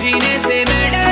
जीने से मैडम